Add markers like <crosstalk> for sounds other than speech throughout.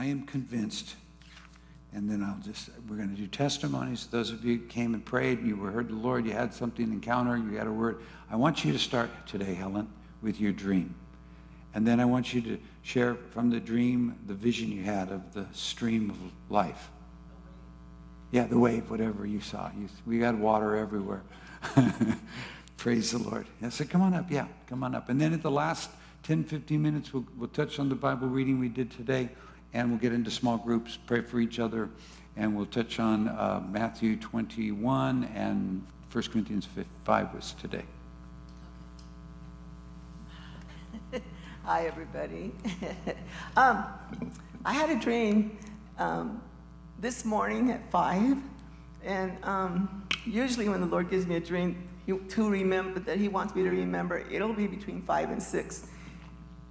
I am convinced, and then I'll just, we're going to do testimonies. Those of you who came and prayed, you heard the Lord, you had something encounter, you had a word. I want you to start today, Helen, with your dream. And then I want you to share from the dream the vision you had of the stream of life. Yeah, the wave, whatever you saw. You, we got water everywhere. <laughs> Praise the Lord. Yeah, so come on up. Yeah, come on up. And then at the last 10, 15 minutes, we'll, we'll touch on the Bible reading we did today, and we'll get into small groups, pray for each other, and we'll touch on uh, Matthew 21 and 1 Corinthians 5 was today. <laughs> Hi, everybody. <laughs> um, I had a dream um, this morning at 5, and um, usually when the Lord gives me a dream to remember, that He wants me to remember, it'll be between 5 and 6.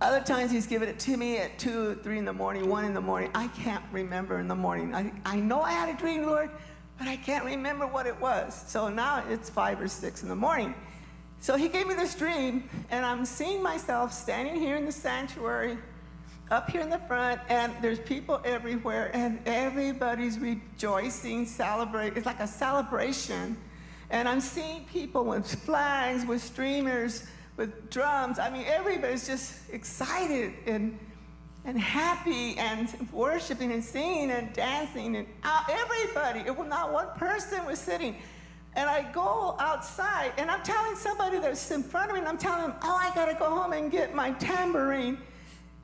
Other times He's given it to me at 2, 3 in the morning, 1 in the morning. I can't remember in the morning. I, I know I had a dream, Lord, but I can't remember what it was. So now it's 5 or 6 in the morning. So he gave me this dream, and I'm seeing myself standing here in the sanctuary, up here in the front, and there's people everywhere, and everybody's rejoicing, celebrating. It's like a celebration. And I'm seeing people with flags, with streamers, with drums. I mean, everybody's just excited and, and happy and worshiping and singing and dancing. And uh, everybody, it was not one person was sitting. And I go outside and I'm telling somebody that's in front of me, and I'm telling them, oh, I gotta go home and get my tambourine.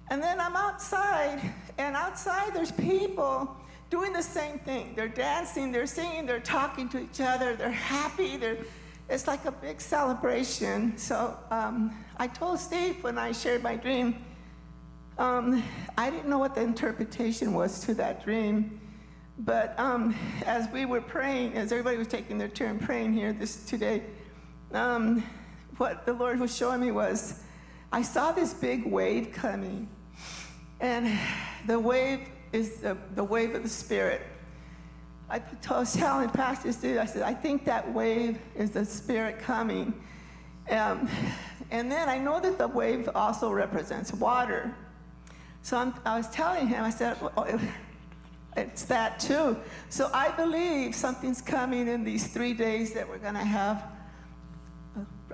And then I'm outside, and outside there's people doing the same thing. They're dancing, they're singing, they're talking to each other, they're happy, they're, it's like a big celebration. So um, I told Steve when I shared my dream, um, I didn't know what the interpretation was to that dream. But um, as we were praying, as everybody was taking their turn praying here this today, um, what the Lord was showing me was I saw this big wave coming. And the wave is the, the wave of the Spirit. I told was <laughs> telling Pastor Steve, I said, I think that wave is the Spirit coming. Um, and then I know that the wave also represents water. So I'm, i was telling him, I said, well, it's that too. So I believe something's coming in these three days that we're going to have.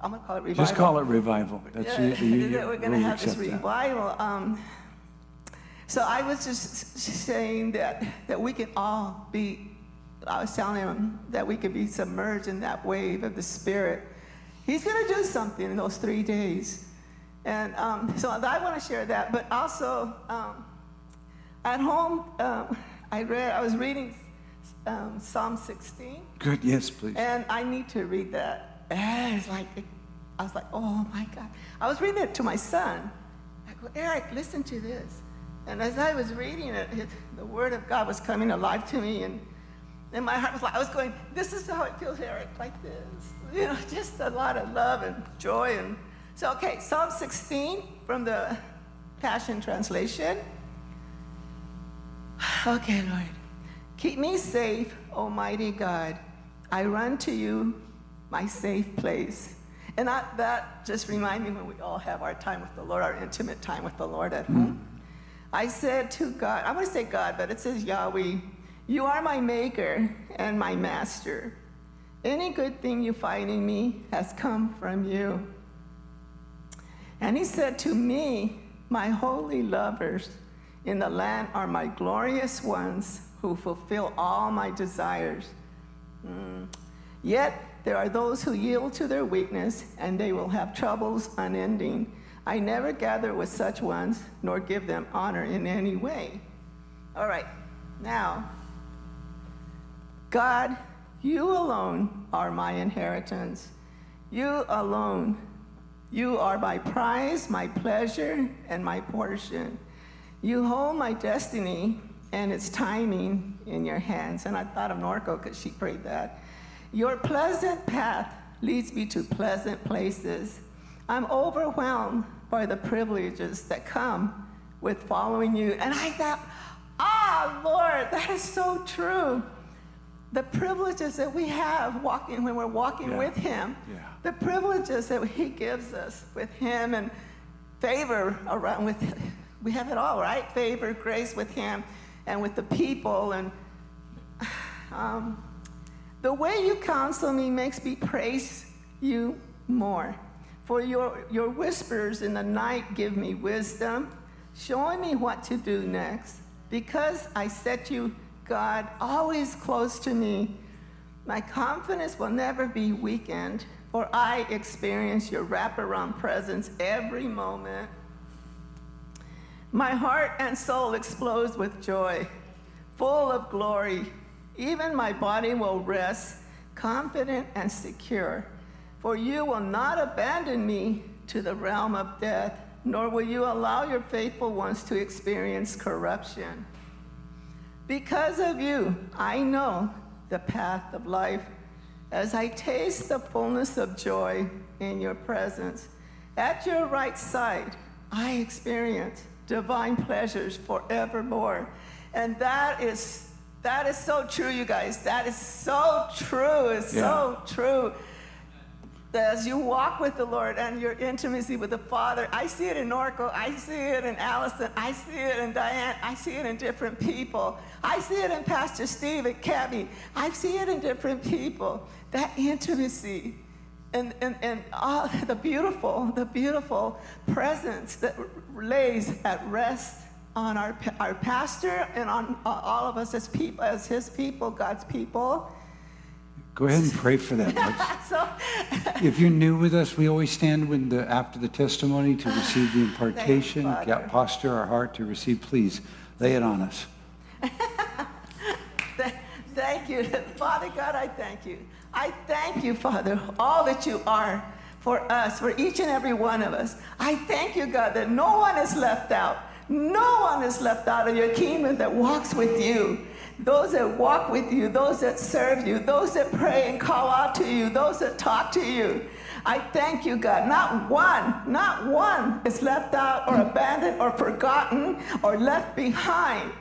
I'm going to call it revival. Just call it revival. <laughs> That's yeah, you, you, that we're going to have this revival. Um, so I was just saying that that we can all be. I was telling him that we could be submerged in that wave of the Spirit. He's going to do something in those three days, and um, so I want to share that. But also um, at home. Um, I read, I was reading um, Psalm 16. Good, yes, please. And I need to read that. And it's like, I was like, oh my God. I was reading it to my son. I go, Eric, listen to this. And as I was reading it, it the word of God was coming alive to me. And, and my heart was like, I was going, this is how it feels, Eric, like this. <laughs> You know, just a lot of love and joy. And so, okay, Psalm 16 from the Passion Translation. <sighs> Okay, Lord. Keep me safe, Almighty God. I run to you, my safe place. And that, that just reminds me when we all have our time with the Lord, our intimate time with the Lord at home. Mm-hmm. I said to God, I want to say God, but it says Yahweh, you are my maker and my master. Any good thing you find in me has come from you. And he said to me, my holy lovers, in the land are my glorious ones who fulfill all my desires. Mm. Yet there are those who yield to their weakness, and they will have troubles unending. I never gather with such ones, nor give them honor in any way. All right, now, God, you alone are my inheritance. You alone. You are my prize, my pleasure, and my portion. You hold my destiny and its timing in your hands. And I thought of Norco because she prayed that. Your pleasant path leads me to pleasant places. I'm overwhelmed by the privileges that come with following you. And I thought, ah, Lord, that is so true. The privileges that we have walking when we're walking yeah. with Him, yeah. the privileges that He gives us with Him and favor around with we have it all, right? Favor, grace with Him and with the people. And <sighs> um, the way you counsel me makes me praise you more. For your, your whispers in the night give me wisdom, showing me what to do next. Because I set you, God, always close to me, my confidence will never be weakened, for I experience your wraparound presence every moment. My heart and soul explodes with joy, full of glory. Even my body will rest, confident and secure. For you will not abandon me to the realm of death, nor will you allow your faithful ones to experience corruption. Because of you, I know the path of life as I taste the fullness of joy in your presence. At your right side, I experience divine pleasures forevermore. And that is that is so true, you guys. That is so true. It's yeah. so true. That as you walk with the Lord and your intimacy with the Father, I see it in Norco, I see it in Allison, I see it in Diane, I see it in different people. I see it in Pastor Steve and Kevin. I see it in different people. That intimacy and, and, and all <laughs> the beautiful, the beautiful presence that lays at rest on our, our pastor and on uh, all of us as people, as his people, God's people. Go ahead and pray for that. <laughs> so, if you're new with us, we always stand when the, after the testimony to receive the <laughs> impartation, get posture our heart to receive. Please lay it on us. <laughs> thank you. Father God, I thank you. I thank you, Father, all that you are for us, for each and every one of us. I thank you, God, that no one is left out. No one is left out of your kingdom that walks with you. Those that walk with you, those that serve you, those that pray and call out to you, those that talk to you. I thank you, God. Not one, not one is left out or abandoned or forgotten or left behind.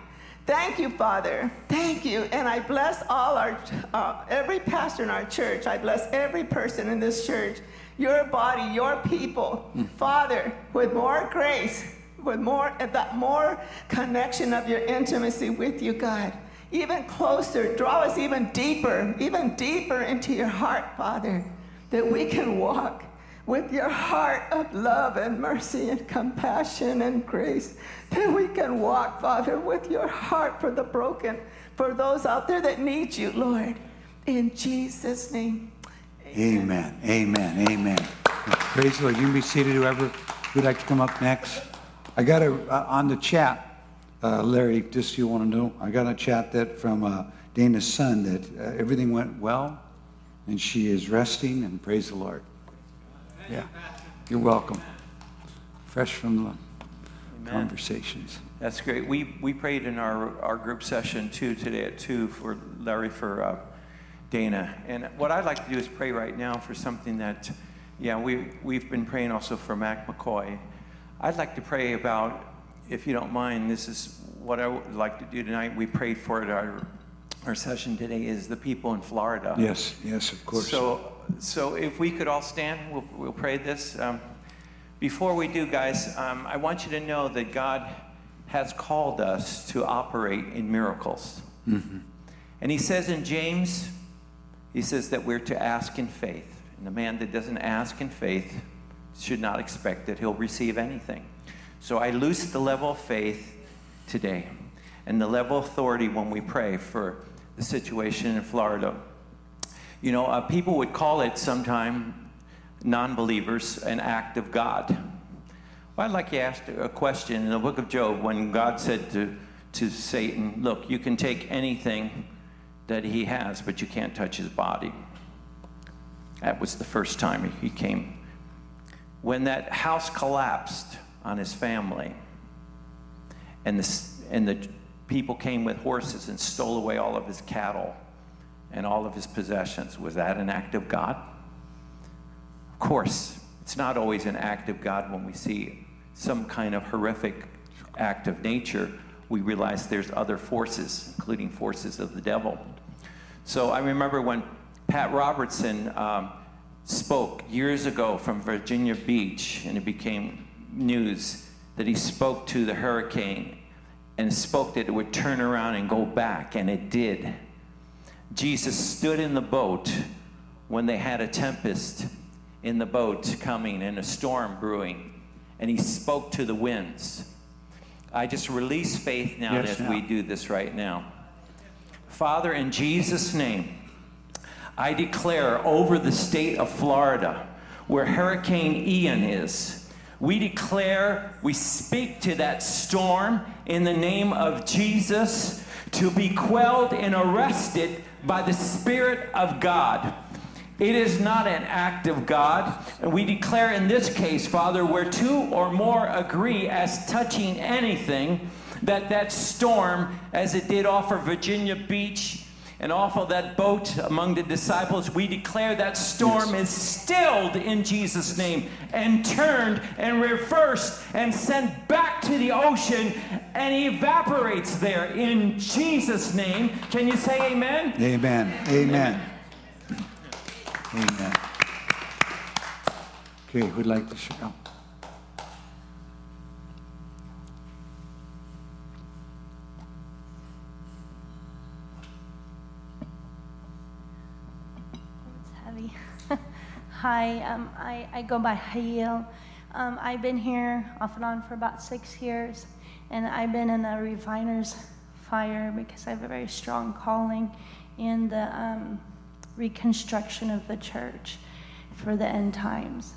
Thank you, Father. Thank you. And I bless all our, uh, every pastor in our church. I bless every person in this church, your body, your people. Father, with more grace, with more, that more connection of your intimacy with you, God. Even closer, draw us even deeper, even deeper into your heart, Father, that we can walk with your heart of love and mercy and compassion and grace, that we can walk, Father, with your heart for the broken, for those out there that need you, Lord. In Jesus' name. Amen. Amen. Amen. Amen. Praise the Lord. You can be seated, whoever would like to come up next. I got a, uh, on the chat, uh, Larry, just so you want to know, I got a chat that from uh, Dana's son that uh, everything went well and she is resting and praise the Lord. Yeah. You're welcome. Fresh from the Amen. conversations. That's great. We, we prayed in our, our group session too today at 2 for Larry, for uh, Dana. And what I'd like to do is pray right now for something that, yeah, we, we've been praying also for Mac McCoy. I'd like to pray about, if you don't mind, this is what I would like to do tonight. We prayed for it. Our, our session today is the people in Florida. Yes, yes, of course. So so if we could all stand, we'll, we'll pray this. Um, before we do, guys, um, I want you to know that God has called us to operate in miracles. Mm-hmm. And he says in James, he says that we're to ask in faith. And the man that doesn't ask in faith should not expect that he'll receive anything. So I loose the level of faith today and the level of authority when we pray for the situation in Florida. You know, uh, people would call it sometime, non believers, an act of God. Well, I'd like you to ask a question in the book of Job when God said to, to Satan, Look, you can take anything that he has, but you can't touch his body. That was the first time he came. When that house collapsed on his family, and the, and the people came with horses and stole away all of his cattle and all of his possessions. Was that an act of God? Of course, it's not always an act of God when we see some kind of horrific act of nature. We realize there's other forces, including forces of the devil. So I remember when Pat Robertson um, spoke years ago from Virginia Beach, and it became news that he spoke to the hurricane and spoke that it would turn around and go back, and it did. Jesus stood in the boat when they had a tempest in the boat coming and a storm brewing, and he spoke to the winds. I just release faith now Yes, that now. we do this right now. Father, in Jesus' name, I declare over the state of Florida, where Hurricane Ian is, we declare, we speak to that storm in the name of Jesus to be quelled and arrested by the Spirit of God. It is not an act of God. And we declare in this case, Father, where two or more agree as touching anything, that that storm, as it did off of Virginia Beach and off of that boat among the disciples, we declare that storm is stilled in Jesus' name and turned and reversed and sent back to the ocean and evaporates there in Jesus' name. Can you say amen? Amen. Amen. Amen. Okay, who'd like to share? Oh, It's heavy. Hi, um, I, I go by Hayil. Um, I've been here off and on for about six years, and I've been in a refiner's fire because I have a very strong calling in the um, reconstruction of the church for the end times.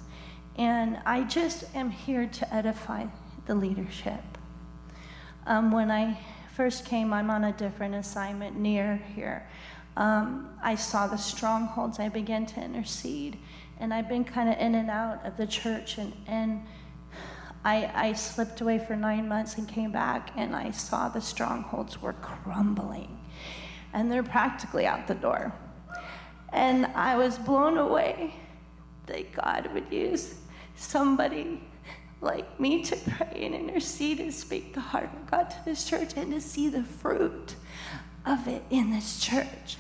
And I just am here to edify the leadership. Um, when I first came, I'm on a different assignment near here. Um, I saw the strongholds. I began to intercede, and I've been kind of in and out of the church. And, and I, I slipped away for nine months and came back, and I saw the strongholds were crumbling, and they're practically out the door. And I was blown away that God would use somebody like me to pray and intercede and speak the heart of God to this church and to see the fruit of it in this church.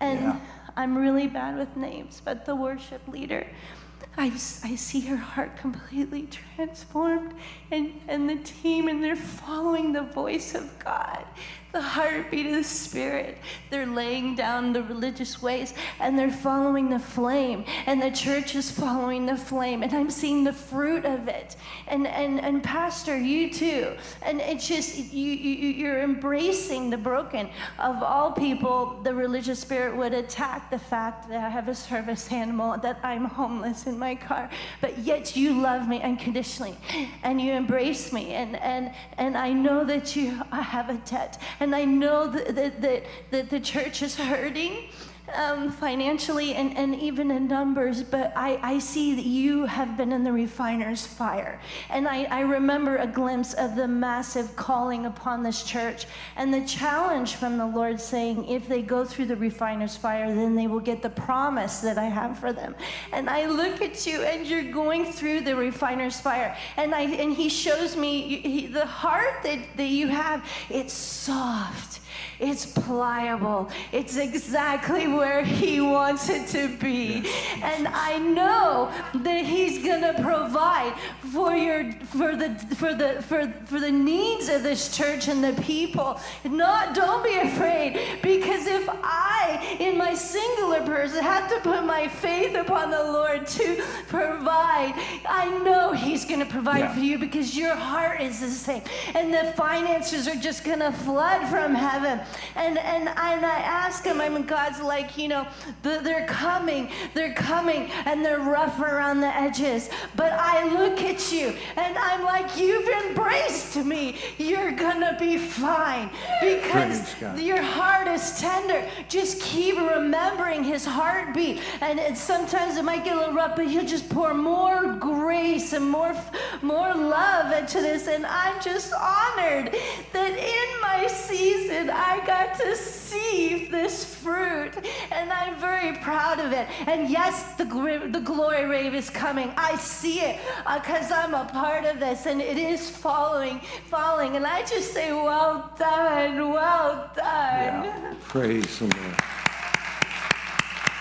And Yeah. I'm really bad with names, but the worship leader—I see her heart completely transformed, and, and the team, and they're following the voice of God, the heartbeat of the Spirit. They're laying down the religious ways, and they're following the flame, and the church is following the flame, and I'm seeing the fruit of it. And, and, and Pastor, you too. And it's just, you, you, you're embracing the broken. Of all people, the religious spirit would attack the fact that I have a service animal, that I'm homeless in my car, but yet you love me unconditionally and you embrace me. And, and, and I know that you I have a debt, and I know that, that, that, that the church is hurting um, financially and, and even in numbers, but I, I see that you have been in the refiner's fire. And I, I remember a glimpse of the massive calling upon this church and the challenge from the Lord saying, if they go through the refiner's fire, then they will get the promise that I have for them. And I look at you and you're going through the refiner's fire. And, I, and He shows me he, the heart that, that you have, it's soft. It's pliable. It's exactly where he wants it to be. And I know that he's going to provide for your for the for the for, for the needs of this church and the people. Not don't be afraid because if I in my singular person have to put my faith upon the Lord to provide, I know he's going to provide Yeah. for you because your heart is the same. And the finances are just going to flood from heaven. And, and, and I ask him, I mean, God's like, you know, the, they're coming, they're coming, and they're rough around the edges. But I look at you, and I'm like, you've embraced me. You're going to be fine because your heart is tender. Just keep remembering his heartbeat. And, and sometimes it might get a little rough, but he'll just pour more grace and more, more love into this. And I'm just honored that in my season I got to see this fruit. And I'm very proud of it. And yes, the, the glory rave is coming. I see it uh, because I'm a part of this. And it is following, following. And I just say, well done, well done. Yeah. Praise the Lord.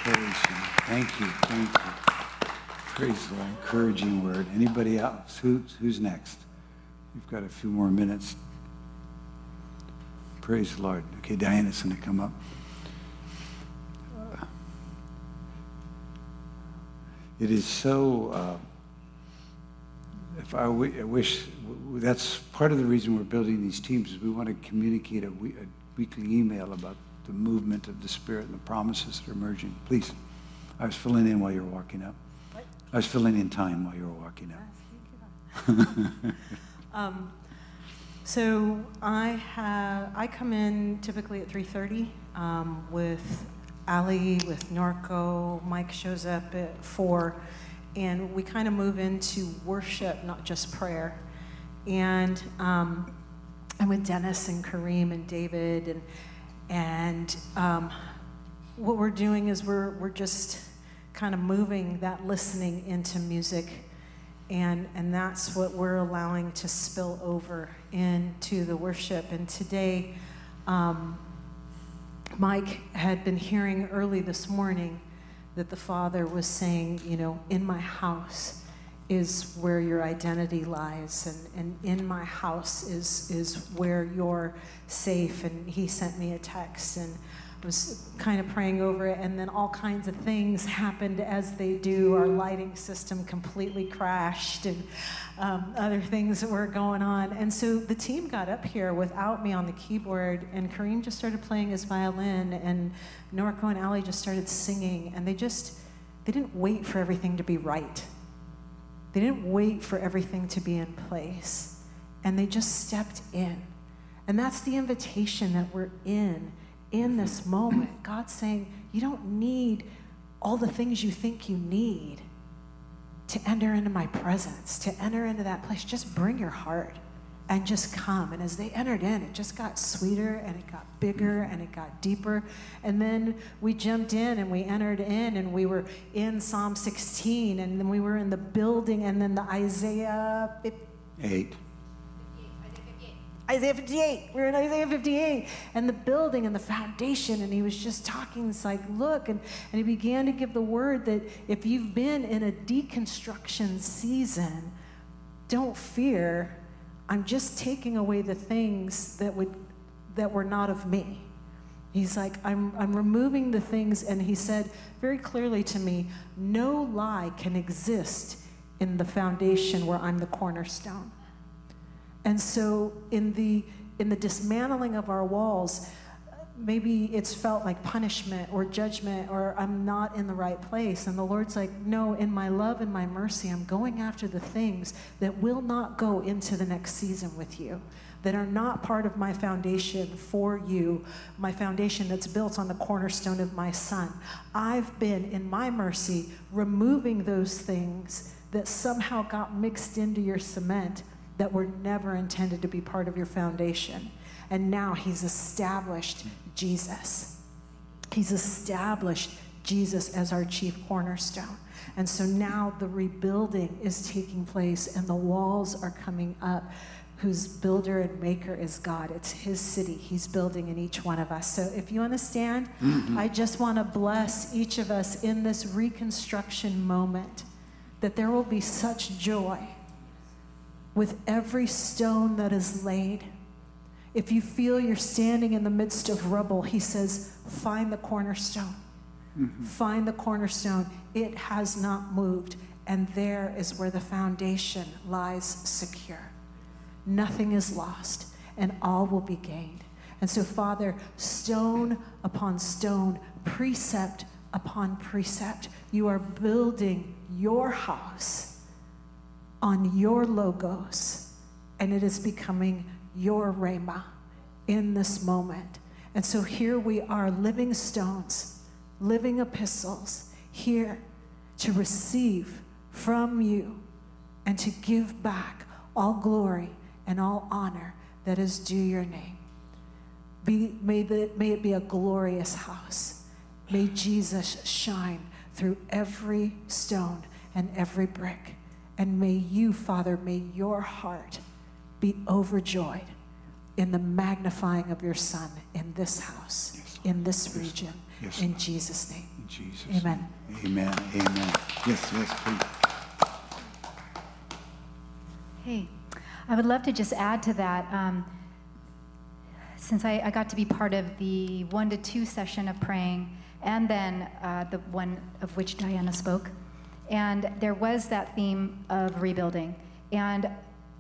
Praise you. Thank you. Thank you. Praise the Lord. Encouraging word. Anybody else? Who's, who's next? You've got a few more minutes. Praise the Lord. Okay, Diana's going to come up. It is so, uh, if I wish, w- that's part of the reason we're building these teams, is we want to communicate a we- a weekly email about the movement of the Spirit and the promises that are emerging. Please. I was filling in while you were walking up. I was filling in time while you were walking up. <laughs> Um, so I have I come in typically at 3:30 um, with Ali, with Norco. Mike shows up at four, and we kind of move into worship, not just prayer. And um, I'm with Dennis and Kareem and David, and and um, what we're doing is we're we're just kind of moving that listening into music and and that's what we're allowing to spill over into the worship. And today um, mike had been hearing early this morning that the father was saying you know in my house is where your identity lies and, and in my house is is where you're safe. And he sent me a text and was kind of praying over it, and then all kinds of things happened as they do. Our lighting system completely crashed, and um, other things were going on. And so the team got up here without me on the keyboard, and Kareem just started playing his violin, and Norco and Ali just started singing, and they just they didn't wait for everything to be right. They didn't wait for everything to be in place, and they just stepped in. And that's the invitation that we're in in this moment. God's saying, You don't need all the things you think you need to enter into my presence, to enter into that place. Just bring your heart and just come. And as they entered in, it just got sweeter and it got bigger and it got deeper. And then we jumped in and we entered in and we were in Psalm 16 and then we were in the building and then the Isaiah 50. Isaiah 58. We're in Isaiah 58. And the building and the foundation. And he was just talking. It's like, look. And, and he began to give the word that if you've been in a deconstruction season, don't fear. I'm just taking away the things that would that were not of me. He's like, I'm, I'm removing the things, and he said very clearly to me, no lie can exist in the foundation where I'm the cornerstone. And so in the in the dismantling of our walls, maybe it's felt like punishment or judgment or I'm not in the right place. And the Lord's like, no, in my love and my mercy, I'm going after the things that will not go into the next season with you, that are not part of my foundation for you, my foundation that's built on the cornerstone of my son. I've been, in my mercy, removing those things that somehow got mixed into your cement that were never intended to be part of your foundation. And now he's established Jesus. He's established Jesus as our chief cornerstone. And so now the rebuilding is taking place and the walls are coming up. Whose builder and maker is God. It's his city he's building in each one of us. So if you understand, mm-hmm. I just want to bless each of us in this reconstruction moment that there will be such joy with every stone that is laid. If you feel you're standing in the midst of rubble, he says, find the cornerstone. Mm-hmm. Find the cornerstone. It has not moved. And there is where the foundation lies secure. Nothing is lost, and all will be gained. And so, Father, stone upon stone, precept upon precept, you are building your house on your logos, and it is becoming your rhema in this moment. And so here we are, living stones, living epistles, here to receive from you and to give back all glory and all honor that is due your name. Be, may, the, may it be a glorious house. May Jesus shine through every stone and every brick. And may you, Father, may your heart be overjoyed in the magnifying of your Son in this house, yes, in this region, yes, in Jesus' name. In Jesus' Amen. Name. Amen. Amen. Yes, yes, please. Hey. I would love to just add to that. Um, since I, I got to be part of the one to two session of praying, and then uh, the one of which Diana spoke, and there was that theme of rebuilding. And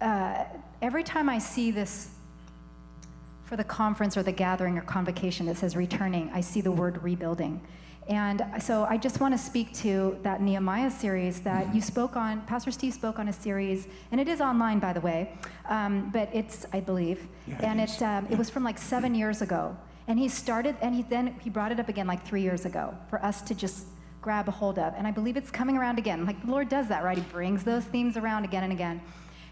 uh, every time I see this for the conference or the gathering or convocation that says returning, I see the word rebuilding. And so I just want to speak to that Nehemiah series that you spoke on. Pastor Steve spoke on a series, and it is online, by the way. Um, but it's, I believe, Yeah, it and it's um, it was from like seven years ago. And he started, and he then he brought it up again like three years ago for us to just grab a hold of. And I believe it's coming around again. Like the Lord does that, right? He brings those themes around again and again.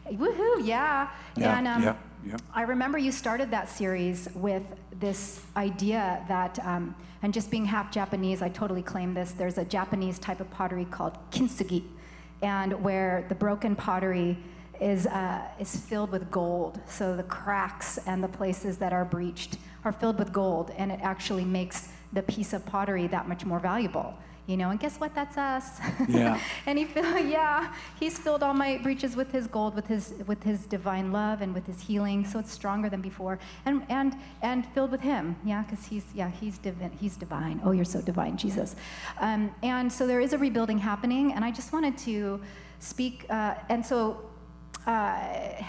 Woohoo! Yeah. Yeah, and um, yeah, yeah. I remember you started that series with this idea that, um, and just being half Japanese, I totally claim this. There's a Japanese type of pottery called kintsugi, and where the broken pottery is, uh, is filled with gold. So the cracks and the places that are breached are filled with gold, and it actually makes the piece of pottery that much more valuable. You know, and guess what? That's us. <laughs> Yeah. and he filled, <laughs> yeah, he's filled all my breaches with his gold, with his with his divine love and with his healing. So it's stronger than before, and and and filled with him. Yeah, because he's yeah he's divine. He's divine. Oh, you're so divine, Jesus. Um, and so there is a rebuilding happening, and I just wanted to speak. Uh, and so uh,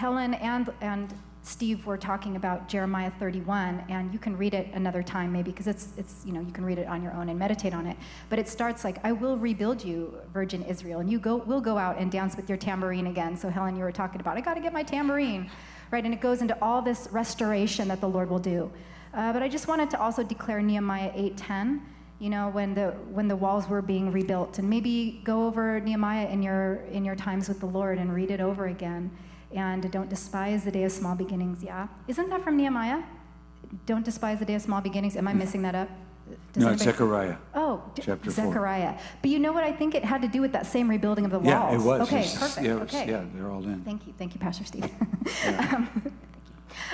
Helen and and Steve were talking about Jeremiah 31, and you can read it another time maybe because it's it's you know you can read it on your own and meditate on it. But it starts like, "I will rebuild you, Virgin Israel, and you go will go out and dance with your tambourine again." So Helen, you were talking about, I got to get my tambourine, right? And it goes into all this restoration that the Lord will do. Uh, but I just wanted to also declare Nehemiah 8:10 you know when the when the walls were being rebuilt and maybe go over nehemiah in your in your times with the lord and read it over again and don't despise the day of small beginnings yeah isn't that from nehemiah don't despise the day of small beginnings am i missing that up Does No, Zechariah. Oh, Chapter four. Zechariah. But you know what? I think it had to do with that same rebuilding of the Yeah, walls. it was. Okay, It's- perfect. Yeah, was- okay. yeah, they're all in. Thank you, thank you, Pastor Steve. <laughs> um, thank you.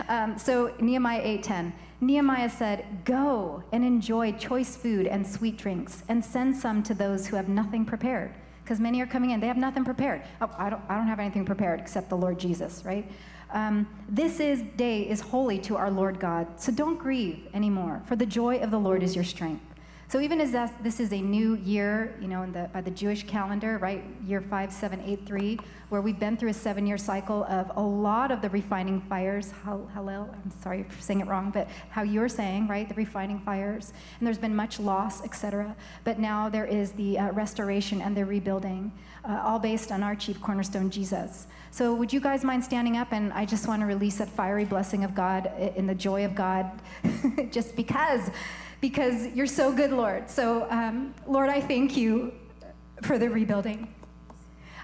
Um, so Nehemiah 8:10. Nehemiah said, "Go and enjoy choice food and sweet drinks, and send some to those who have nothing prepared." Because many are coming in, they have nothing prepared. Oh, I don't, I don't have anything prepared except the Lord Jesus, right? Um, this is day is holy to our Lord God, so don't grieve anymore, for the joy of the Lord is your strength. So even as this is a new year, you know, the, by the Jewish calendar, right, year 5783, where we've been through a seven-year cycle of a lot of the refining fires, hal- Hallel, I'm sorry for saying it wrong, but how you're saying, right, the refining fires, and there's been much loss, etc. But now there is the uh, restoration and the rebuilding, uh, all based on our chief cornerstone, Jesus. So would you guys mind standing up? And I just want to release that fiery blessing of God in the joy of God, <laughs> just because because you're so good, Lord. So, um, Lord, I thank you for the rebuilding.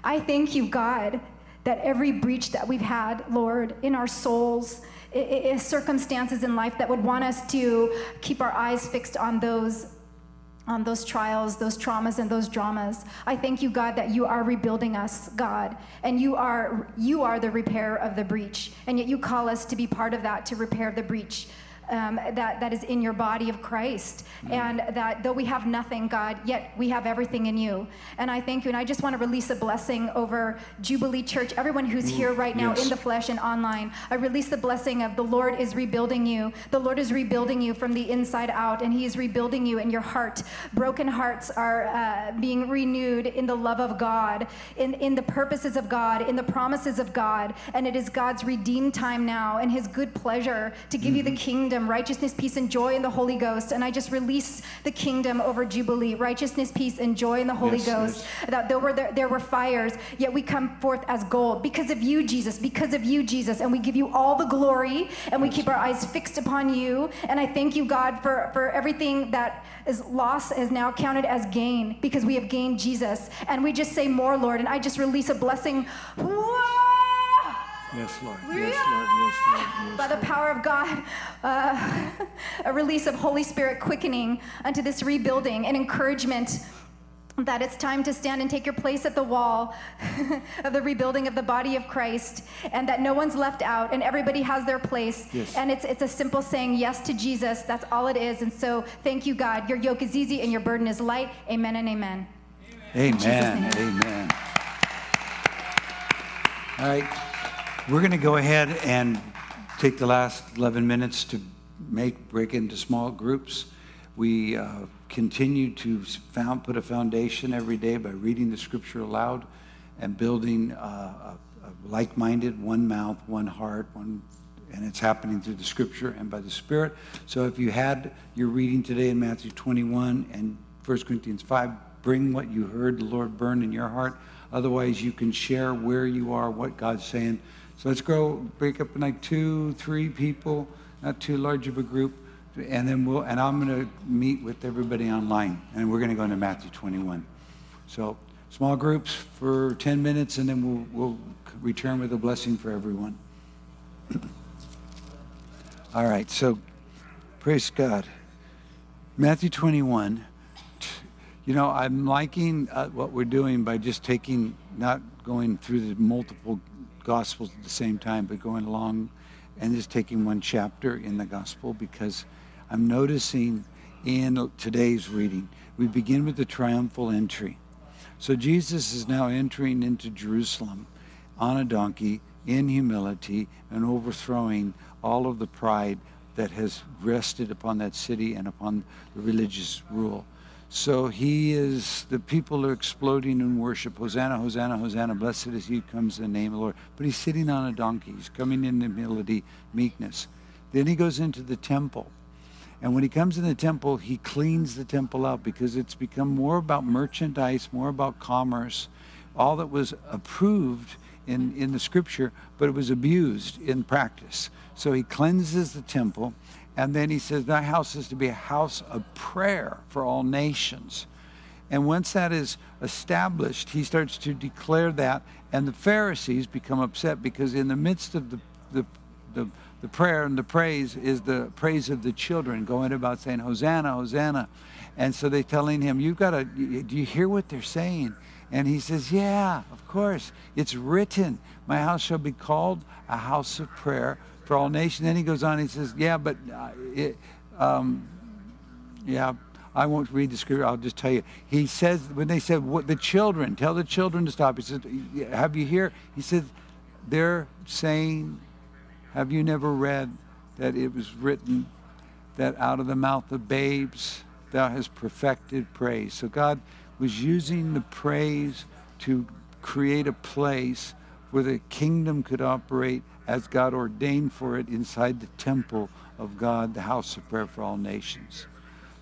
I thank you, God, that every breach that we've had, Lord, in our souls, i- i- i- circumstances in life that would want us to keep our eyes fixed on those on those trials, those traumas and those dramas. I thank you, God, that you are rebuilding us, God, and you are you are the repair of the breach, and yet you call us to be part of that to repair the breach. Um, that, that is in your body of Christ. And that though we have nothing, God, yet we have everything in you. And I thank you. And I just want to release a blessing over Jubilee Church, everyone who's here right now yes. in the flesh and online. I release the blessing of the Lord is rebuilding you. The Lord is rebuilding you from the inside out, and He is rebuilding you in your heart. Broken hearts are uh, being renewed in the love of God, in, in the purposes of God, in the promises of God. And it is God's redeemed time now and His good pleasure to give you the kingdom, righteousness, peace, and joy in the Holy Ghost. And I just release the kingdom over Jubilee, righteousness, peace, and joy in the Holy Yes, Ghost yes. that there were there, there were fires, yet we come forth as gold because of you, Jesus, because of you, Jesus, and we give you all the glory and we keep our eyes fixed upon you. And I thank you, God, for for everything that is lost is now counted as gain because we have gained Jesus. And we just say more, Lord. And I just release a blessing. Whoa! Yes, Lord. Yes, Lord. Yes, Lord. Yes, by the power of God, uh, <laughs> a release of Holy Spirit quickening unto this rebuilding and encouragement that it's time to stand and take your place at the wall <laughs> of the rebuilding of the body of Christ, and that no one's left out and everybody has their place. Yes. And it's, it's a simple saying yes to Jesus. That's all it is. And so, thank you, God. Your yoke is easy and your burden is light. Amen and amen. Amen. Amen. All right. We're going to go ahead and take the last 11 minutes to make break into small groups. We uh, continue to found, put a foundation every day by reading the scripture aloud and building uh, a, a like-minded, one mouth, one heart, one, and it's happening through the scripture and by the Spirit. So if you had your reading today in Matthew 21 and 1 Corinthians 5, bring what you heard the Lord burn in your heart. Otherwise, you can share where you are, what God's saying. So let's go break up in like two, three people, not too large of a group, and then we'll and I'm going to meet with everybody online, and we're going to go into Matthew 21. So small groups for 10 minutes, and then we'll we'll return with a blessing for everyone. <clears throat> All right. So praise God. Matthew 21. You know, I'm liking uh, what we're doing by just taking, not going through the multiple Gospels at the same time, but going along and just taking one chapter in the Gospel because I'm noticing in today's reading, we begin with the triumphal entry. So Jesus is now entering into Jerusalem on a donkey in humility and overthrowing all of the pride that has rested upon that city and upon the religious rule. So he is, the people are exploding in worship. Hosanna, Hosanna, Hosanna. Blessed is he who comes in the name of the Lord. But he's sitting on a donkey. He's coming in humility, meekness. Then he goes into the temple. And when he comes in the temple, he cleans the temple out because it's become more about merchandise, more about commerce. All that was approved in, in the scripture, but it was abused in practice. So he cleanses the temple. And then he says, Thy house is to be a house of prayer for all nations. And once that is established, he starts to declare that. And the Pharisees become upset because, in the midst of the, the, the, the prayer and the praise, is the praise of the children going about saying, Hosanna, Hosanna. And so they're telling him, You've got to, do you hear what they're saying? And he says, Yeah, of course. It's written, My house shall be called a house of prayer for all nations. Then he goes on, he says, yeah, but, uh, it, um, yeah, I won't read the scripture. I'll just tell you. He says, when they said, what, the children, tell the children to stop. He said, have you here? He says, they're saying, have you never read that it was written that out of the mouth of babes thou hast perfected praise. So God was using the praise to create a place where the kingdom could operate as God ordained for it inside the temple of God, the house of prayer for all nations.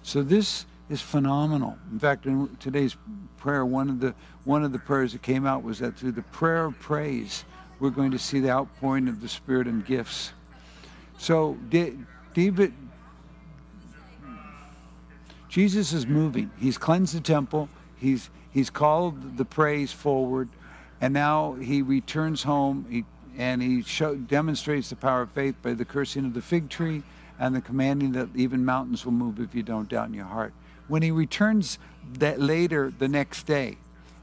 So this is phenomenal. In fact, in today's prayer, one of the one of the prayers that came out was that through the prayer of praise, we're going to see the outpouring of the Spirit and gifts. So David, Jesus is moving. He's cleansed the temple. He's he's called the praise forward, and now he returns home. He and he show, demonstrates the power of faith by the cursing of the fig tree and the commanding that even mountains will move if you don't doubt in your heart. When he returns that later the next day,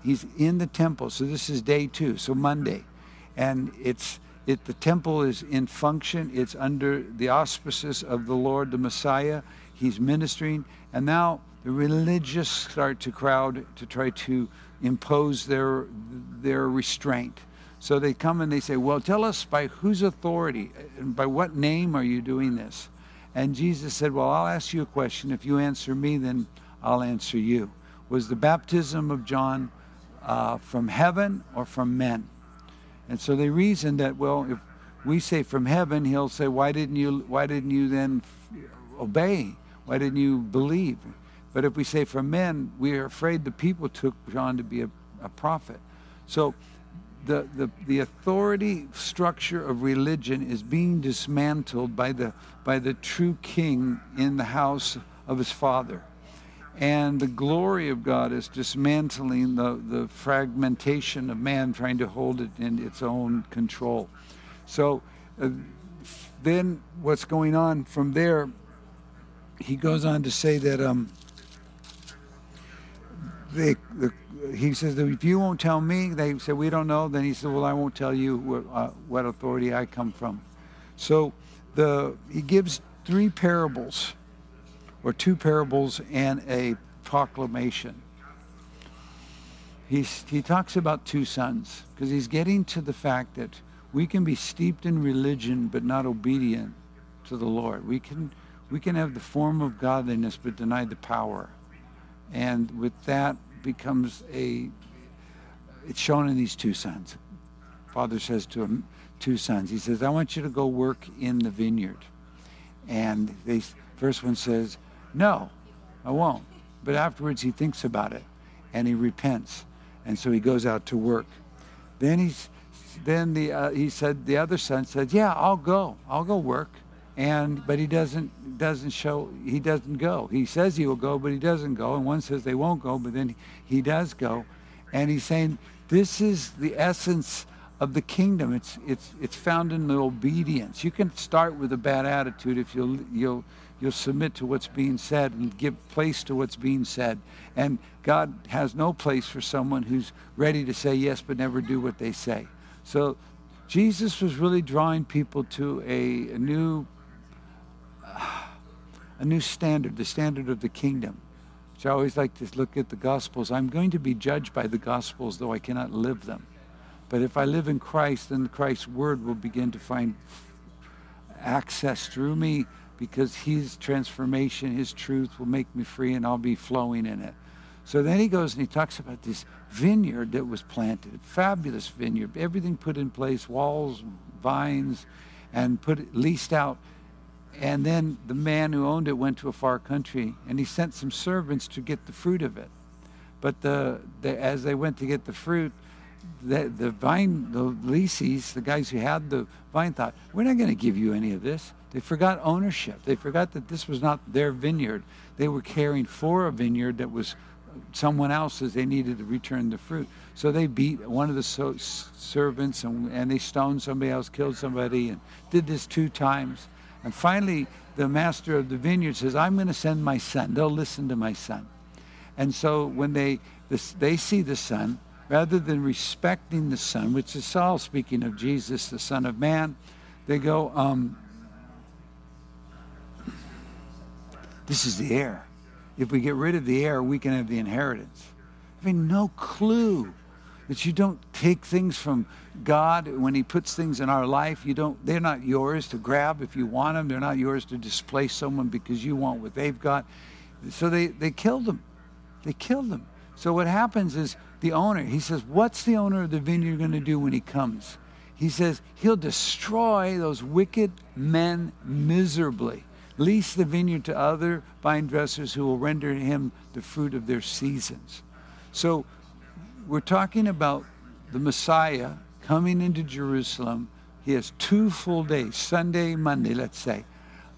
he's in the temple. So this is day two, so Monday, and it's it the temple is in function. It's under the auspices of the Lord, the Messiah. He's ministering, and now the religious start to crowd to try to impose their their restraint so they come and they say, Well, tell us by whose authority and by what name are you doing this? And Jesus said, Well, I'll ask you a question. If you answer me, then I'll answer you. Was the baptism of John uh, from heaven or from men? And so they reasoned that, well, if we say from heaven, he'll say, Why didn't you, why didn't you then obey? Why didn't you believe? But if we say from men, we are afraid the people took John to be a, a prophet. So the, the, the authority structure of religion is being dismantled by the, by the true king in the house of his father. And the glory of God is dismantling the, the fragmentation of man, trying to hold it in its own control. So uh, then what's going on from there, he goes on to say that um, the he says, if you won't tell me, they said, we don't know. Then he said, well, I won't tell you what, uh, what authority I come from. So the, he gives three parables, or two parables and a proclamation. He's, he talks about two sons because he's getting to the fact that we can be steeped in religion but not obedient to the Lord. We can, we can have the form of godliness but deny the power. And with that becomes a, it's shown in these two sons. Father says to him, two sons, he says, I want you to go work in the vineyard. And the first one says, no, I won't. But afterwards he thinks about it and he repents. And so he goes out to work. Then he's, then the, uh, he said, the other son said, yeah, I'll go. I'll go work. And, but he doesn't, doesn't show, he doesn't go. He says he will go, but he doesn't go. And one says they won't go, but then he does go. And he's saying, this is the essence of the kingdom. It's, it's, it's found in the obedience. You can start with a bad attitude if you'll, you'll, you'll submit to what's being said and give place to what's being said. And God has no place for someone who's ready to say yes but never do what they say. So Jesus was really drawing people to a, a new a new standard, the standard of the kingdom. Which I always like to look at the Gospels. I'm going to be judged by the Gospels, though I cannot live them. But if I live in Christ, then Christ's word will begin to find access through me because his transformation, his truth will make me free and I'll be flowing in it. So then he goes and he talks about this vineyard that was planted, fabulous vineyard, everything put in place, walls, vines, and put leased out. And then the man who owned it went to a far country and he sent some servants to get the fruit of it. But the, the as they went to get the fruit, the, the vine, the leases, the guys who had the vine thought, we're not going to give you any of this. They forgot ownership. They forgot that this was not their vineyard. They were caring for a vineyard that was someone else's. They needed to return the fruit. So they beat one of the so- servants and, and they stoned somebody else, killed somebody, and did this two times. And finally, the master of the vineyard says, I'm going to send my son. They'll listen to my son. And so when they, they see the son, rather than respecting the son, which is Saul speaking of Jesus, the son of man, they go, um, this is the heir. If we get rid of the heir, we can have the inheritance. I mean, no clue that you don't take things from God when he puts things in our life. You don't, they're not yours to grab if you want them. They're not yours to displace someone because you want what they've got. So they, they killed them. They killed them. So what happens is the owner, he says, what's the owner of the vineyard going to do when he comes? He says, he'll destroy those wicked men miserably lease the vineyard to other vine dressers who will render him the fruit of their seasons. So we're talking about the Messiah coming into Jerusalem. He has two full days, Sunday, Monday, let's say,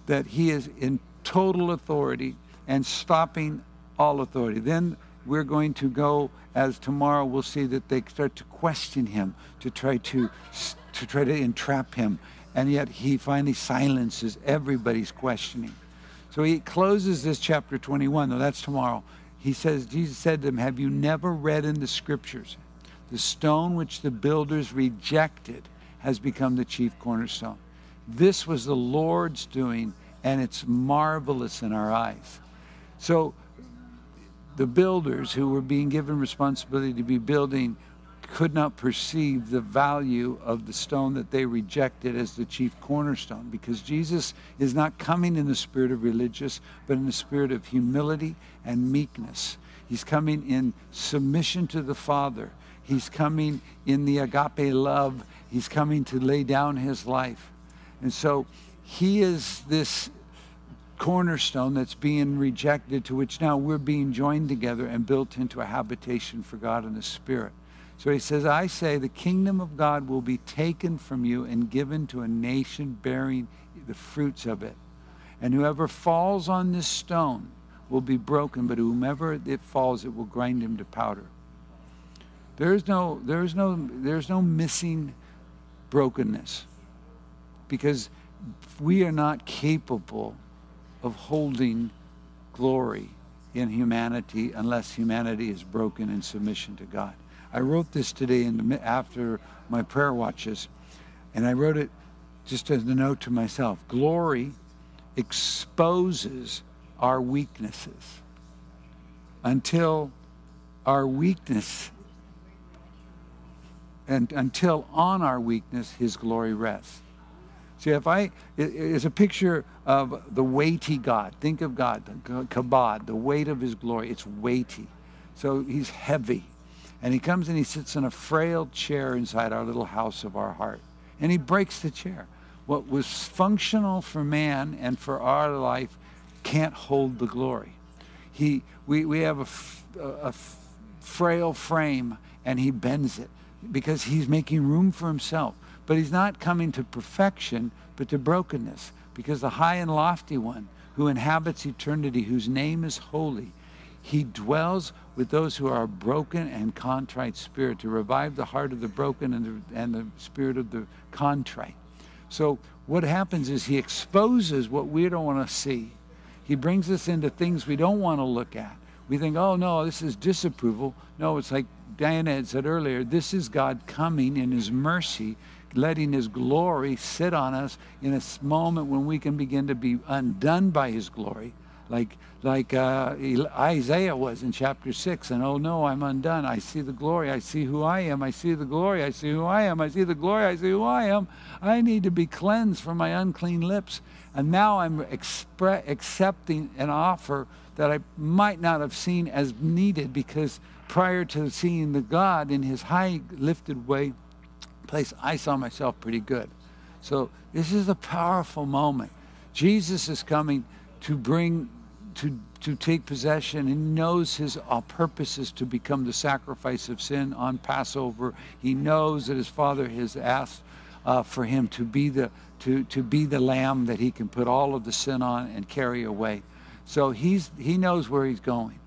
that he is in total authority and stopping all authority. Then we're going to go, as tomorrow we'll see that they start to question him, to try to, to try to entrap him and yet he finally silences everybody's questioning. So he closes this chapter 21, though that's tomorrow. He says, Jesus said to them, Have you never read in the scriptures, the stone which the builders rejected has become the chief cornerstone? This was the Lord's doing, and it's marvelous in our eyes. So the builders who were being given responsibility to be building could not perceive the value of the stone that they rejected as the chief cornerstone because Jesus is not coming in the spirit of religious, but in the spirit of humility and meekness. He's coming in submission to the Father. He's coming in the agape love. He's coming to lay down his life. And so he is this cornerstone that's being rejected, to which now we're being joined together and built into a habitation for God in the Spirit. So he says, I say the kingdom of God will be taken from you and given to a nation bearing the fruits of it. And whoever falls on this stone will be broken, but whomever it falls, it will grind him to powder. There's no, there's no, there's no missing brokenness because we are not capable of holding glory in humanity unless humanity is broken in submission to God. I wrote this today in the, after my prayer watches, and I wrote it just as a note to myself. Glory exposes our weaknesses until our weakness and until on our weakness his glory rests. See, if I, it- it's a picture of the weighty God. Think of God, the kabod, the weight of his glory. It's weighty. So he's heavy. And he comes and he sits in a frail chair inside our little house of our heart. And he breaks the chair. What was functional for man and for our life can't hold the glory. He, we, we have a, a- frail frame and he bends it because he's making room for himself. But he's not coming to perfection, but to brokenness. Because the high and lofty one who inhabits eternity, whose name is holy, he dwells with those who are broken and contrite spirit to revive the heart of the broken and the, and the spirit of the contrite. So what happens is he exposes what we don't want to see. He brings us into things we don't want to look at. We think, oh no, this is disapproval. No, it's like Diana had said earlier, this is God coming in his mercy, letting his glory sit on us in a moment when we can begin to be undone by his glory like like uh, Isaiah was in chapter six. And oh no, I'm undone. I see the glory. I see who I am. I see the glory. I see who I am. I see the glory. I see who I am. I need to be cleansed from my unclean lips. And now I'm expre- accepting an offer that I might not have seen as needed because prior to seeing the God in His high lifted way place, I saw myself pretty good. So this is a powerful moment. Jesus is coming to bring, to, to take possession. He knows his uh, purpose is to become the sacrifice of sin on Passover. He knows that his Father has asked uh, for him to be the to, to be the lamb that he can put all of the sin on and carry away. So he's he knows where he's going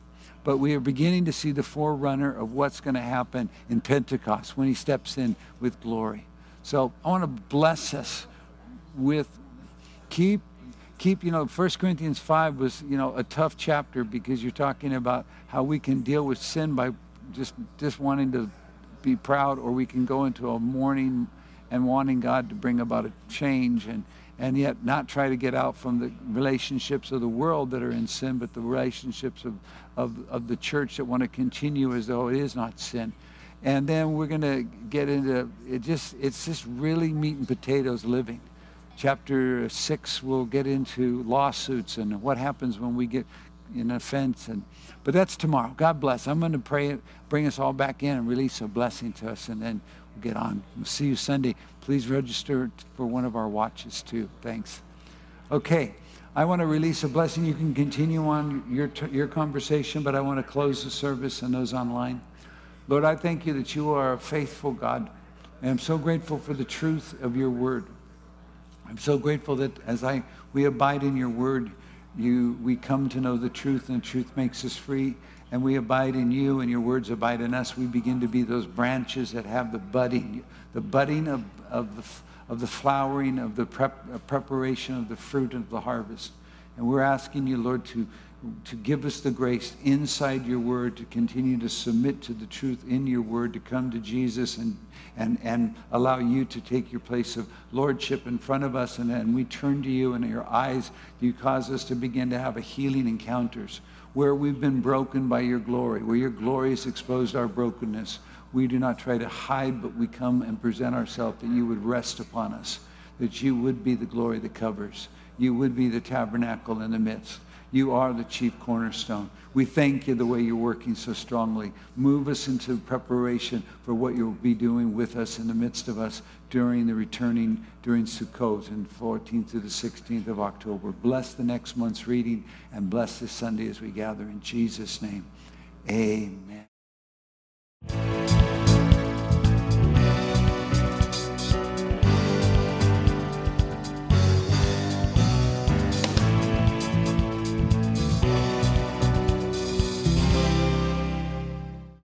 but we are beginning to see the forerunner of what's going to happen in Pentecost when he steps in with glory. So I want to bless us with keep keep you know 1 Corinthians 5 was you know a tough chapter because you're talking about how we can deal with sin by just just wanting to be proud or we can go into a mourning and wanting God to bring about a change and and yet not try to get out from the relationships of the world that are in sin, but the relationships of, of, of the church that want to continue as though it is not sin. And then we're going to get into it just it's just really meat and potatoes living. Chapter six we'll get into lawsuits and what happens when we get in offense and but that's tomorrow. God bless. I'm going to pray bring us all back in and release a blessing to us and then we'll get on. We'll see you Sunday. Please register for one of our watches too. Thanks. Okay, I want to release a blessing. You can continue on your, your conversation, but I want to close the service and those online. Lord, I thank you that you are a faithful God. And I'm so grateful for the truth of your word. I'm so grateful that as I we abide in your word, you we come to know the truth, and truth makes us free. And we abide in you, and your words abide in us. We begin to be those branches that have the budding, the budding of, of the of the flowering, of the prep, preparation of the fruit of the harvest. And we're asking you, Lord, to to give us the grace inside your word to continue to submit to the truth in your word, to come to Jesus and, and, and allow you to take your place of lordship in front of us. And, and we turn to you, and your eyes, you cause us to begin to have a healing encounters where we've been broken by your glory, where your glory has exposed our brokenness. We do not try to hide, but we come and present ourselves that you would rest upon us, that you would be the glory that covers. You would be the tabernacle in the midst. You are the chief cornerstone. We thank you the way you're working so strongly. Move us into preparation for what you'll be doing with us in the midst of us during the returning during Sukkot and 14th to the 16th of October. Bless the next month's reading and bless this Sunday as we gather in Jesus' name. Amen.